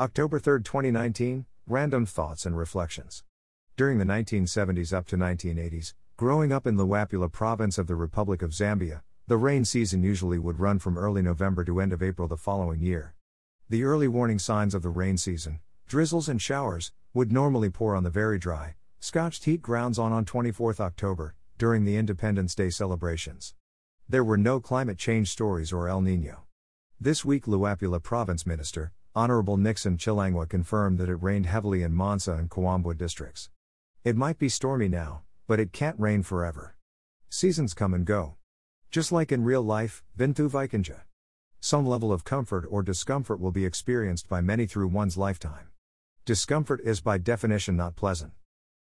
October 3, 2019, Random Thoughts and Reflections. During the 1970s up to 1980s, growing up in Luapula province of the Republic of Zambia, the rain season usually would run from early November to end of April the following year. The early warning signs of the rain season, drizzles and showers, would normally pour on the very dry, scotched heat grounds on on 24th October, during the Independence Day celebrations. There were no climate change stories or El Nino. This week Luapula Province Minister, Honorable Nixon Chilangwa confirmed that it rained heavily in Mansa and Kawambwa districts. It might be stormy now, but it can't rain forever. Seasons come and go. Just like in real life, Vintu Vikanja. Some level of comfort or discomfort will be experienced by many through one's lifetime. Discomfort is by definition not pleasant.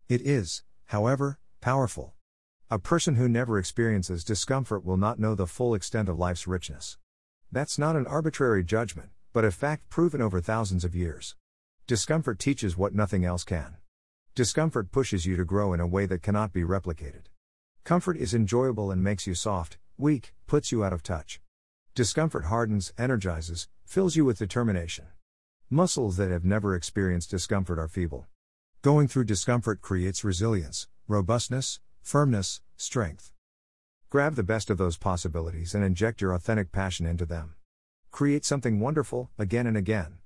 It is, however, powerful. A person who never experiences discomfort will not know the full extent of life's richness. That's not an arbitrary judgment but a fact proven over thousands of years. Discomfort teaches what nothing else can. Discomfort pushes you to grow in a way that cannot be replicated. Comfort is enjoyable and makes you soft, weak, puts you out of touch. Discomfort hardens, energizes, fills you with determination. Muscles that have never experienced discomfort are feeble. Going through discomfort creates resilience, robustness, firmness, strength. Grab the best of those possibilities and inject your authentic passion into them. Create something wonderful, again and again.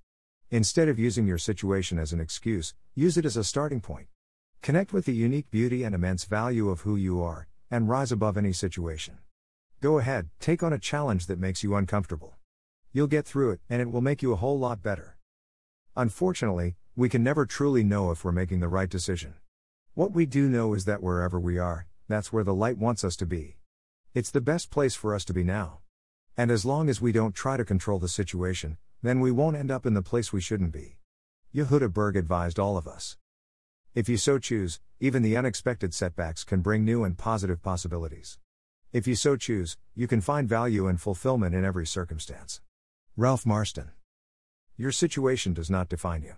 Instead of using your situation as an excuse, use it as a starting point. Connect with the unique beauty and immense value of who you are, and rise above any situation. Go ahead, take on a challenge that makes you uncomfortable. You'll get through it, and it will make you a whole lot better. Unfortunately, we can never truly know if we're making the right decision. What we do know is that wherever we are, that's where the light wants us to be. It's the best place for us to be now. And as long as we don't try to control the situation, then we won't end up in the place we shouldn't be. Yehuda Berg advised all of us. If you so choose, even the unexpected setbacks can bring new and positive possibilities. If you so choose, you can find value and fulfillment in every circumstance. Ralph Marston. Your situation does not define you.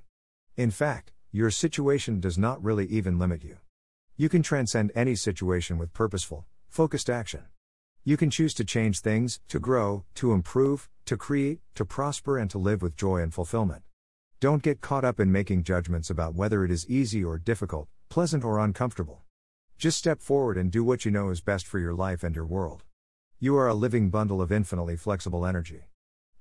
In fact, your situation does not really even limit you. You can transcend any situation with purposeful, focused action. You can choose to change things, to grow, to improve, to create, to prosper, and to live with joy and fulfillment. Don't get caught up in making judgments about whether it is easy or difficult, pleasant or uncomfortable. Just step forward and do what you know is best for your life and your world. You are a living bundle of infinitely flexible energy.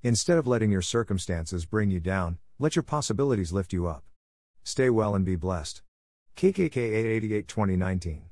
Instead of letting your circumstances bring you down, let your possibilities lift you up. Stay well and be blessed. KKK 888 2019.